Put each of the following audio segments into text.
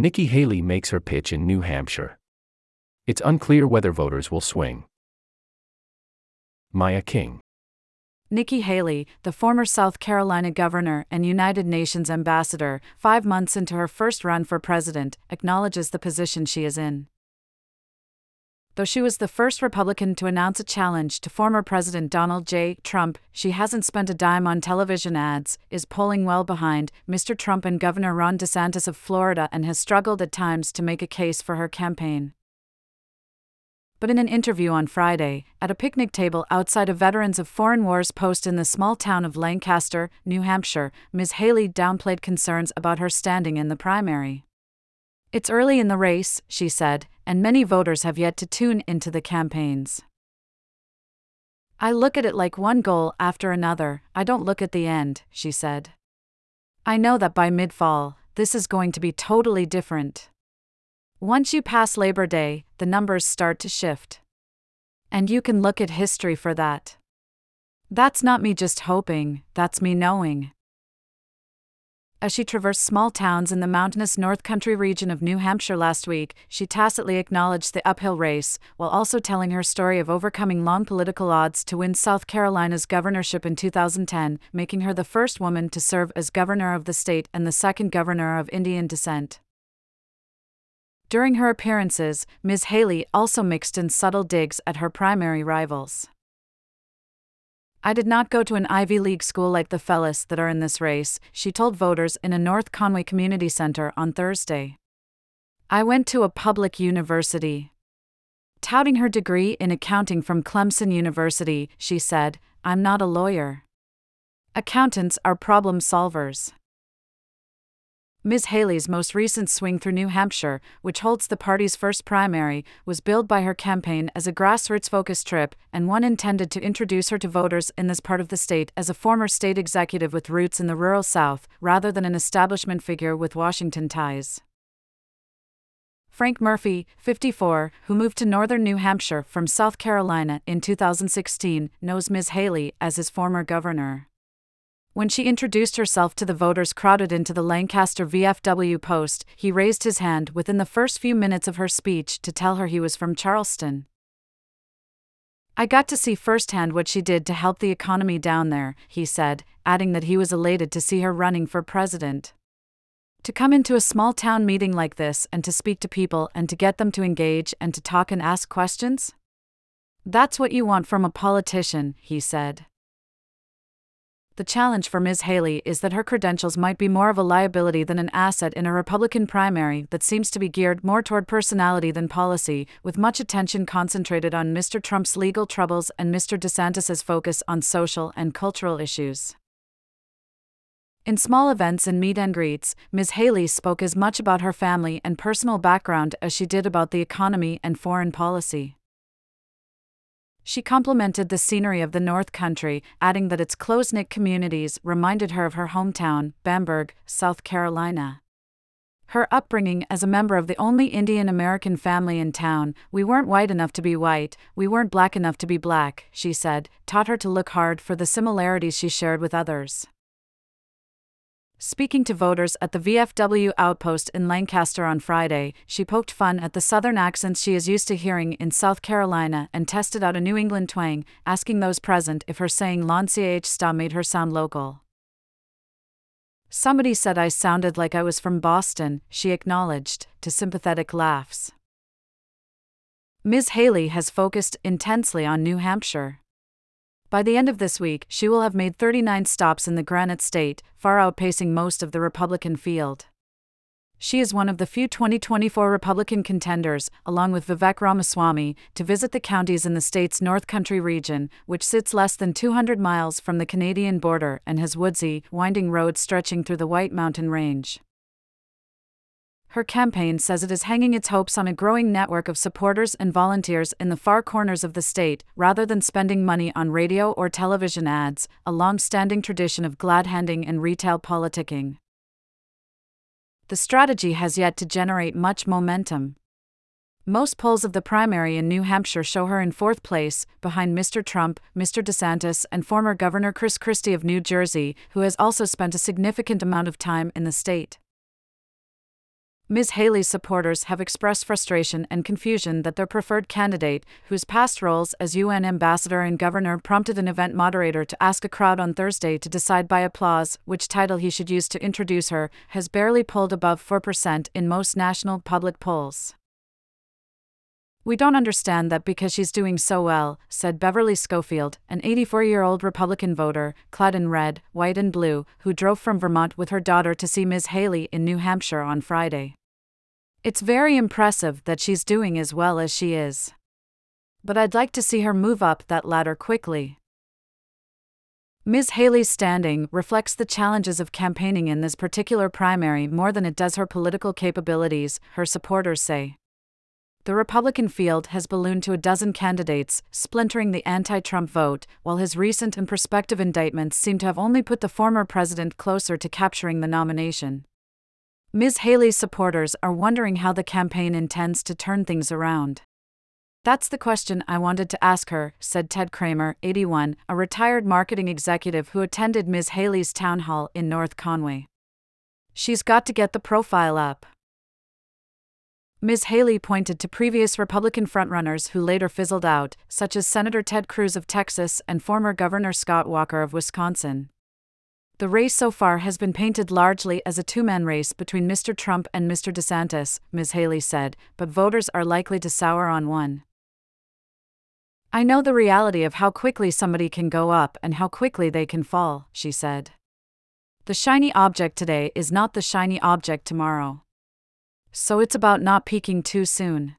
Nikki Haley makes her pitch in New Hampshire. It's unclear whether voters will swing. Maya King. Nikki Haley, the former South Carolina governor and United Nations ambassador, five months into her first run for president, acknowledges the position she is in. Though she was the first Republican to announce a challenge to former President Donald J. Trump, she hasn't spent a dime on television ads, is polling well behind Mr. Trump and Governor Ron DeSantis of Florida, and has struggled at times to make a case for her campaign. But in an interview on Friday, at a picnic table outside a Veterans of Foreign Wars post in the small town of Lancaster, New Hampshire, Ms. Haley downplayed concerns about her standing in the primary. It's early in the race, she said, and many voters have yet to tune into the campaigns. I look at it like one goal after another, I don't look at the end, she said. I know that by mid fall, this is going to be totally different. Once you pass Labor Day, the numbers start to shift. And you can look at history for that. That's not me just hoping, that's me knowing. As she traversed small towns in the mountainous North Country region of New Hampshire last week, she tacitly acknowledged the uphill race, while also telling her story of overcoming long political odds to win South Carolina's governorship in 2010, making her the first woman to serve as governor of the state and the second governor of Indian descent. During her appearances, Ms. Haley also mixed in subtle digs at her primary rivals. I did not go to an Ivy League school like the fellas that are in this race, she told voters in a North Conway Community Center on Thursday. I went to a public university. Touting her degree in accounting from Clemson University, she said, I'm not a lawyer. Accountants are problem solvers. Ms. Haley's most recent swing through New Hampshire, which holds the party's first primary, was billed by her campaign as a grassroots focused trip and one intended to introduce her to voters in this part of the state as a former state executive with roots in the rural South, rather than an establishment figure with Washington ties. Frank Murphy, 54, who moved to northern New Hampshire from South Carolina in 2016, knows Ms. Haley as his former governor. When she introduced herself to the voters crowded into the Lancaster VFW post, he raised his hand within the first few minutes of her speech to tell her he was from Charleston. I got to see firsthand what she did to help the economy down there, he said, adding that he was elated to see her running for president. To come into a small town meeting like this and to speak to people and to get them to engage and to talk and ask questions? That's what you want from a politician, he said. The challenge for Ms. Haley is that her credentials might be more of a liability than an asset in a Republican primary that seems to be geared more toward personality than policy, with much attention concentrated on Mr. Trump's legal troubles and Mr. DeSantis's focus on social and cultural issues. In small events and meet and greets, Ms. Haley spoke as much about her family and personal background as she did about the economy and foreign policy. She complimented the scenery of the North Country, adding that its close knit communities reminded her of her hometown, Bamberg, South Carolina. Her upbringing as a member of the only Indian American family in town, we weren't white enough to be white, we weren't black enough to be black, she said, taught her to look hard for the similarities she shared with others. Speaking to voters at the VFW outpost in Lancaster on Friday, she poked fun at the southern accents she is used to hearing in South Carolina and tested out a New England twang, asking those present if her saying Lon CH sta made her sound local. Somebody said I sounded like I was from Boston, she acknowledged, to sympathetic laughs. Ms. Haley has focused intensely on New Hampshire. By the end of this week, she will have made 39 stops in the Granite State, far outpacing most of the Republican field. She is one of the few 2024 Republican contenders, along with Vivek Ramaswamy, to visit the counties in the state's North Country region, which sits less than 200 miles from the Canadian border and has woodsy, winding roads stretching through the White Mountain Range. Her campaign says it is hanging its hopes on a growing network of supporters and volunteers in the far corners of the state, rather than spending money on radio or television ads, a long standing tradition of glad handing and retail politicking. The strategy has yet to generate much momentum. Most polls of the primary in New Hampshire show her in fourth place, behind Mr. Trump, Mr. DeSantis, and former Governor Chris Christie of New Jersey, who has also spent a significant amount of time in the state. Ms. Haley's supporters have expressed frustration and confusion that their preferred candidate, whose past roles as UN ambassador and governor prompted an event moderator to ask a crowd on Thursday to decide by applause which title he should use to introduce her, has barely polled above 4% in most national public polls. We don't understand that because she's doing so well, said Beverly Schofield, an 84 year old Republican voter, clad in red, white, and blue, who drove from Vermont with her daughter to see Ms. Haley in New Hampshire on Friday. It's very impressive that she's doing as well as she is. But I'd like to see her move up that ladder quickly. Ms. Haley's standing reflects the challenges of campaigning in this particular primary more than it does her political capabilities, her supporters say. The Republican field has ballooned to a dozen candidates, splintering the anti Trump vote, while his recent and prospective indictments seem to have only put the former president closer to capturing the nomination. Ms. Haley's supporters are wondering how the campaign intends to turn things around. That's the question I wanted to ask her, said Ted Kramer, 81, a retired marketing executive who attended Ms. Haley's town hall in North Conway. She's got to get the profile up. Ms. Haley pointed to previous Republican frontrunners who later fizzled out, such as Senator Ted Cruz of Texas and former Governor Scott Walker of Wisconsin. The race so far has been painted largely as a two man race between Mr. Trump and Mr. DeSantis, Ms. Haley said, but voters are likely to sour on one. I know the reality of how quickly somebody can go up and how quickly they can fall, she said. The shiny object today is not the shiny object tomorrow. So it's about not peaking too soon.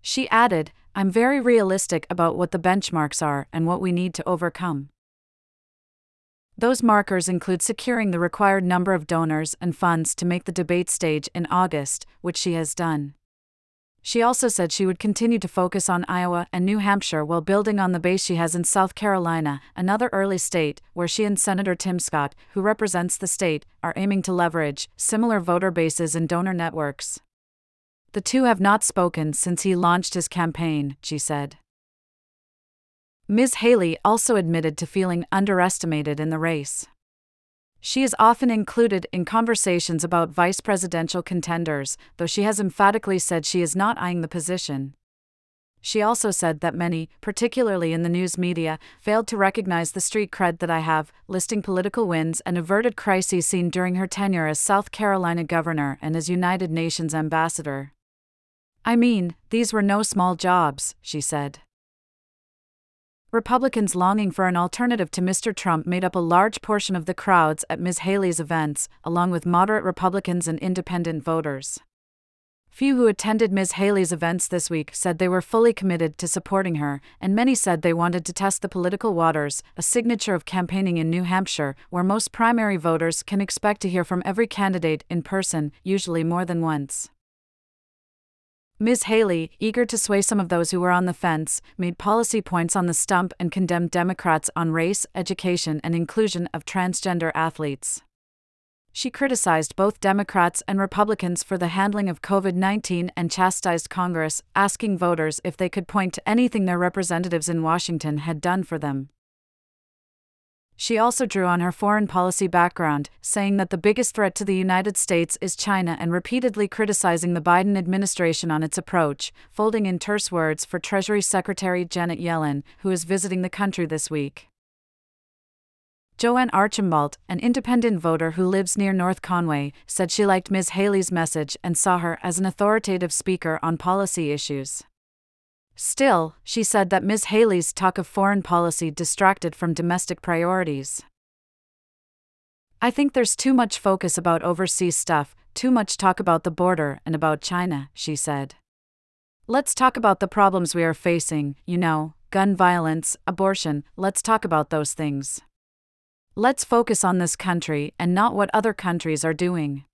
She added, I'm very realistic about what the benchmarks are and what we need to overcome. Those markers include securing the required number of donors and funds to make the debate stage in August, which she has done. She also said she would continue to focus on Iowa and New Hampshire while building on the base she has in South Carolina, another early state, where she and Senator Tim Scott, who represents the state, are aiming to leverage similar voter bases and donor networks. The two have not spoken since he launched his campaign, she said. Ms. Haley also admitted to feeling underestimated in the race. She is often included in conversations about vice presidential contenders, though she has emphatically said she is not eyeing the position. She also said that many, particularly in the news media, failed to recognize the street cred that I have, listing political wins and averted crises seen during her tenure as South Carolina governor and as United Nations ambassador. I mean, these were no small jobs, she said. Republicans longing for an alternative to Mr. Trump made up a large portion of the crowds at Ms. Haley's events, along with moderate Republicans and independent voters. Few who attended Ms. Haley's events this week said they were fully committed to supporting her, and many said they wanted to test the political waters, a signature of campaigning in New Hampshire, where most primary voters can expect to hear from every candidate in person, usually more than once. Ms. Haley, eager to sway some of those who were on the fence, made policy points on the stump and condemned Democrats on race, education, and inclusion of transgender athletes. She criticized both Democrats and Republicans for the handling of COVID 19 and chastised Congress, asking voters if they could point to anything their representatives in Washington had done for them. She also drew on her foreign policy background, saying that the biggest threat to the United States is China and repeatedly criticizing the Biden administration on its approach, folding in terse words for Treasury Secretary Janet Yellen, who is visiting the country this week. Joanne Archambault, an independent voter who lives near North Conway, said she liked Ms. Haley's message and saw her as an authoritative speaker on policy issues. Still, she said that Ms. Haley's talk of foreign policy distracted from domestic priorities. I think there's too much focus about overseas stuff, too much talk about the border and about China, she said. Let's talk about the problems we are facing, you know, gun violence, abortion, let's talk about those things. Let's focus on this country and not what other countries are doing.